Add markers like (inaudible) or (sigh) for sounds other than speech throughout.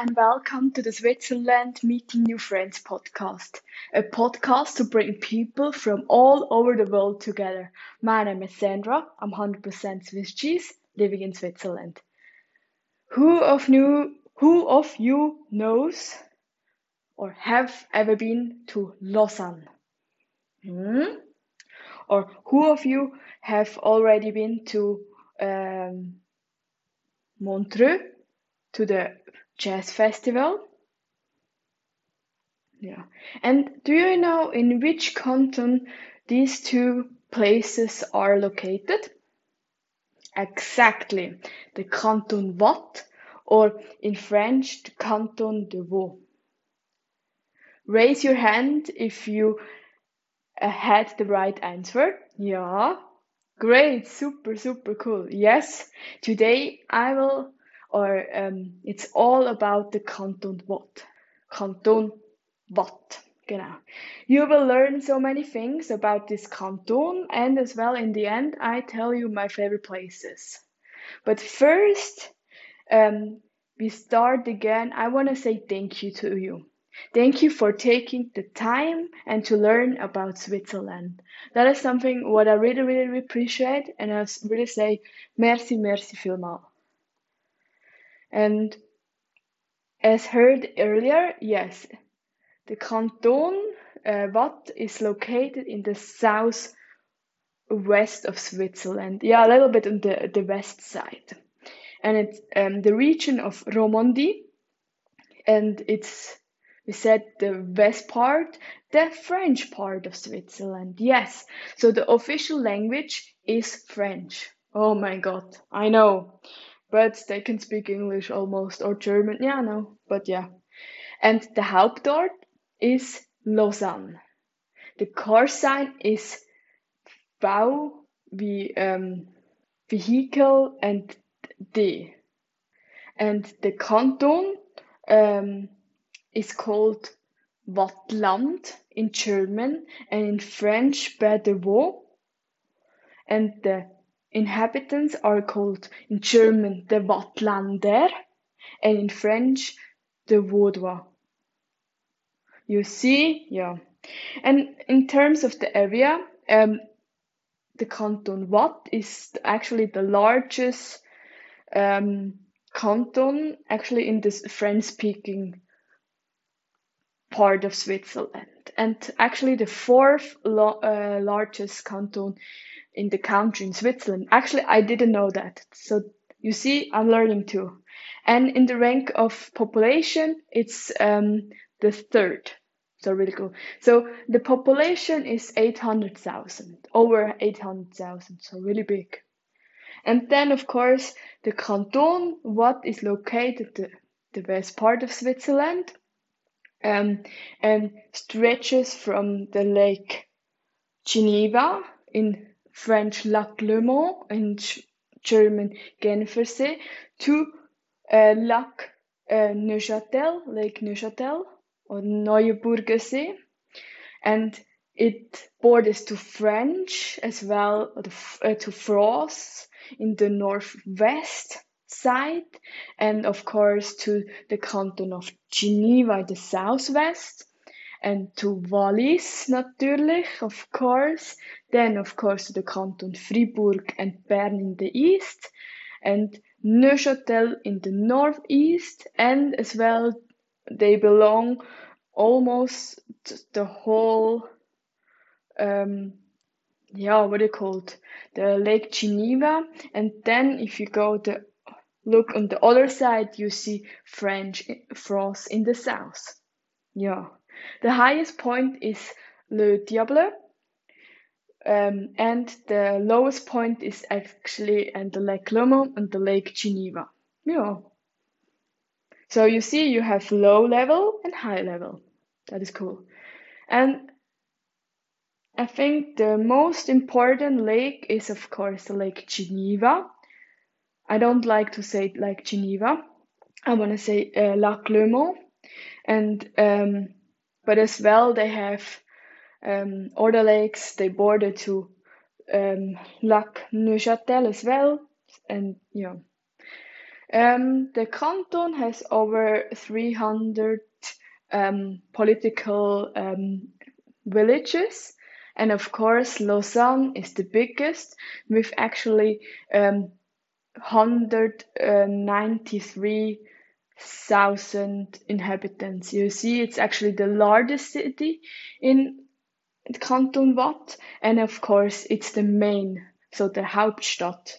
and welcome to the Switzerland Meeting New Friends podcast, a podcast to bring people from all over the world together. My name is Sandra, I'm 100% Swiss cheese, living in Switzerland. Who of you, who of you knows or have ever been to Lausanne? Hmm? Or who of you have already been to um, Montreux? to the jazz festival. Yeah. And do you know in which canton these two places are located? Exactly. The canton Waadt, or in French, the canton de Vaud. Raise your hand if you uh, had the right answer. Yeah. Great. Super, super cool. Yes. Today I will or um, it's all about the Canton Waadt. Canton Waadt, genau. You will learn so many things about this canton, and as well in the end, I tell you my favorite places. But first, um, we start again. I want to say thank you to you. Thank you for taking the time and to learn about Switzerland. That is something what I really, really appreciate, and I really say merci, merci vielmals. And as heard earlier, yes, the canton uh, Waadt is located in the south west of Switzerland. Yeah, a little bit on the, the west side. And it's um, the region of Romandie. And it's, we said, the west part, the French part of Switzerland. Yes. So the official language is French. Oh my God. I know but they can speak English almost or German. Yeah, no, but yeah. And the Hauptort is Lausanne. The car sign is V wie um, vehicle and D. And the canton um, is called Waadtland in German and in French Pays de Vaud. And the Inhabitants are called in German the Waadtländer and in French the Vaudois. You see, yeah. And in terms of the area, um, the canton Waadt is actually the largest um, canton actually in this French speaking part of Switzerland and actually the fourth uh, largest canton in the country in Switzerland. Actually, I didn't know that. So you see, I'm learning too. And in the rank of population, it's um, the third. So really cool. So the population is 800,000, over 800,000. So really big. And then, of course, the canton, what is located the, the west part of Switzerland, um, and stretches from the lake Geneva in French Lac Léman and German Genfersee to uh, Lac uh, Neuchâtel, Lake Neuchâtel or Neuenburger See, and it borders to French as well uh, to France in the northwest side, and of course to the canton of Geneva in the southwest, and to Wallis natürlich, of course. Then, of course, to the canton Fribourg and Bern in the east, and Neuchâtel in the northeast, and as well they belong almost the whole um, yeah, what do you call it? The Lake Geneva. And then if you go the look on the other side, you see French France in the south. Yeah. The highest point is Le Diable, um, and the lowest point is actually and the Lake Léman and the Lake Geneva. Yeah. So you see, you have low level and high level. That is cool. And I think the most important lake is, of course, the Lake Geneva. I don't like to say like Geneva. I want to say uh, Lac Léman. And um, but as well they have um, other lakes. They border to um, Lac Neuchâtel as well, and yeah. Um, the canton has over 300 um, political um, villages, and of course, Lausanne is the biggest with actually um, 193,000 inhabitants. You see, it's actually the largest city in Canton Waadt, and of course, it's the main, so the Hauptstadt,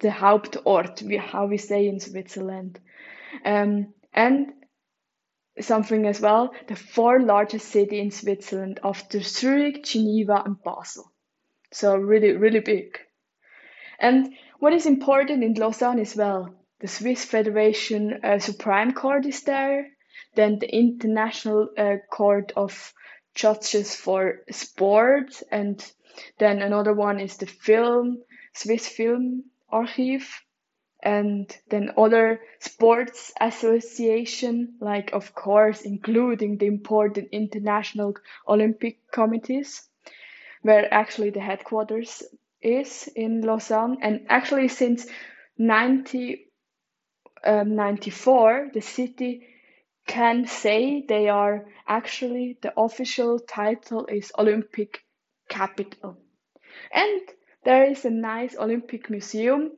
the Hauptort, how we say in Switzerland. Um, and something as well, the four largest city in Switzerland after Zurich, Geneva, and Basel. So really, really big. And what is important in Lausanne as well, the Swiss Federation uh, Supreme Court is there, then the International uh, Court of Judges for Sport, and then another one is the film, Swiss Film Archive, and then other sports association, like of course including the important international Olympic committees, where actually the headquarters is in Lausanne. And actually since 1994, um, the city can say they are actually the official title is Olympic capital. And there is a nice Olympic museum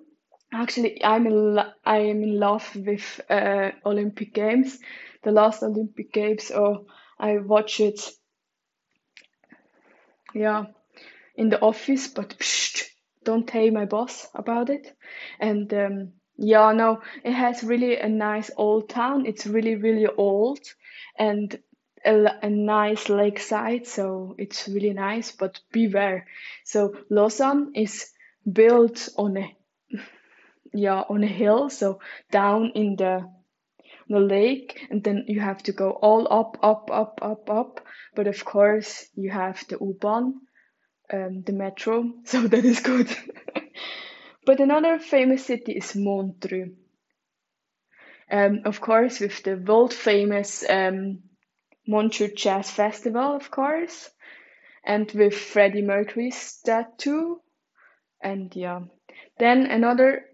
Actually, I'm in I am in love with uh, Olympic Games. The last Olympic Games, oh, I watch it. Yeah, in the office, but psh, don't tell my boss about it. And um, yeah, no, it has really a nice old town. It's really, really old and a, a nice lakeside, so it's really nice. But beware. So Lausanne is built on a yeah on a hill so down in the the lake and then you have to go all up up up up up but of course you have the u-bahn um, the metro (laughs) so that is good. But another famous city is montreux. Um, of course with the world famous um, montreux jazz festival of course and with freddie mercury's statue and yeah. Then another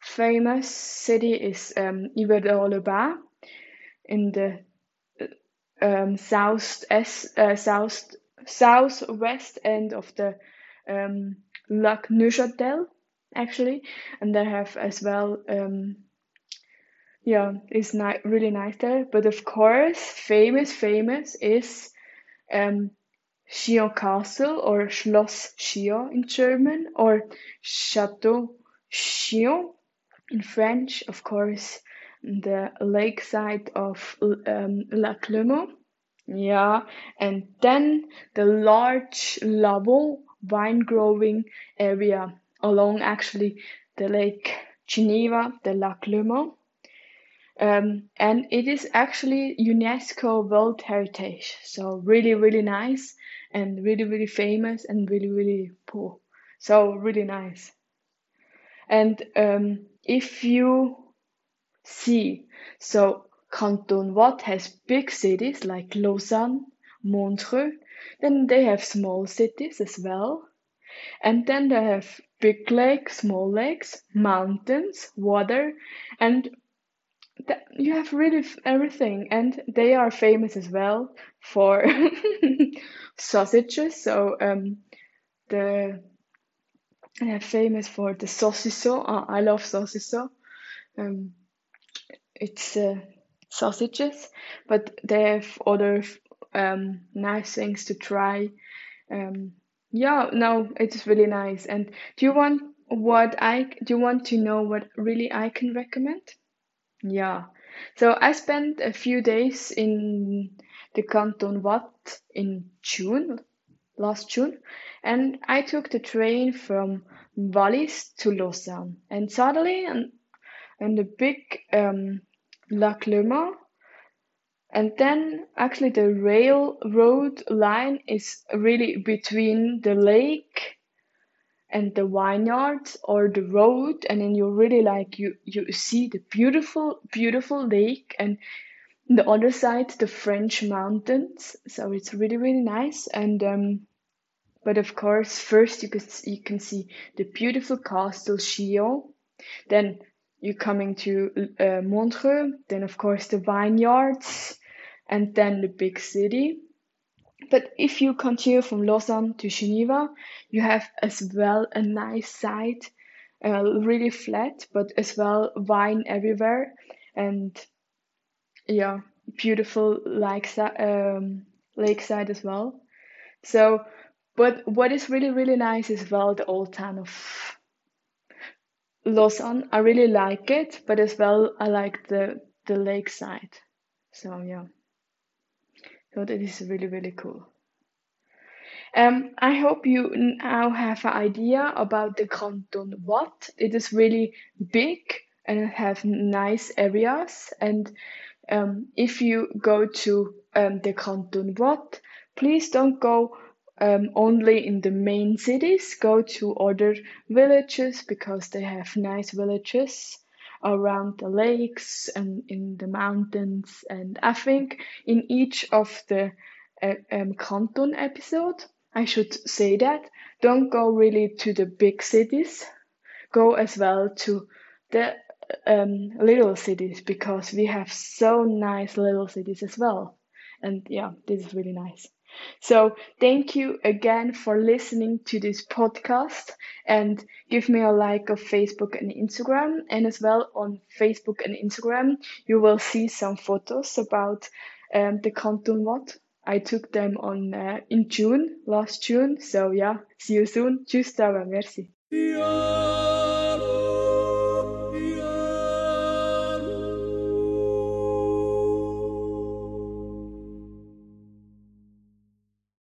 famous city is um, Yverdon-les-Bains in the um, south uh, south southwest end of the um, Lac Neuchâtel actually, and they have as well. Um, yeah, it's ni- really nice there. But of course, famous famous is um, Chillon Castle or Schloss Chillon in German or Chateau Chillon in French, of course, the lakeside of um, Lac. Yeah, and then the large level wine growing area along actually the Lake Geneva, the Lac Léman. Um, and it is actually UNESCO World Heritage. So really, really nice and really, really famous and really, really poor. So really nice. And um, if you see, so Canton Waadt has big cities like Lausanne, Montreux, then they have small cities as well. And then they have big lakes, small lakes, mountains, water, and you have really everything. And they are famous as well for (laughs) sausages. So um, the they're famous for the saucisson. Uh, I love saucisson. Um, it's uh, sausages, but they have other um, nice things to try. Um, yeah, no, it's really nice. And do you want what I do you want to know what really I can recommend? Yeah. So I spent a few days in the Canton Waadt in June, last June, and I took the train from Wallis to Lausanne. And suddenly, and, and the big um, Lac Léman, and then actually the railroad line is really between the lake and the vineyards or the road. And then you really like you you see the beautiful beautiful lake. And the other side the french mountains. So it's really really nice. And um but of course, first you can you can see the beautiful castle Chillon. Then you're coming to uh, Montreux, then of course the vineyards, and then the big city. But if you continue from Lausanne to Geneva, you have as well a nice side, uh, really flat, but as well vine everywhere, and yeah, beautiful like um, lakeside as well. So, but what is really really nice is well the old town of Lausanne. I really like it, but as well I like the the lakeside. So yeah, so that is really really cool. Um, I hope you now have an idea about the Canton Waadt. It is really big and it have nice areas. And um, if you go to um, the Canton Waadt, please don't go um, only in the main cities. Go to other villages because they have nice villages around the lakes and in the mountains. And I think in each of the uh, um, canton episode, I should say that don't go really to the big cities. Go as well to the um, little cities because we have so nice little cities as well. And yeah, this is really nice. So thank you again for listening to this podcast and give me a like of Facebook and Instagram. And as well on Facebook and Instagram, you will see some photos about um, the Canton Waadt. I took them on uh, in June, last June. So yeah, see you soon. Tschüss, aber merci. Yeah.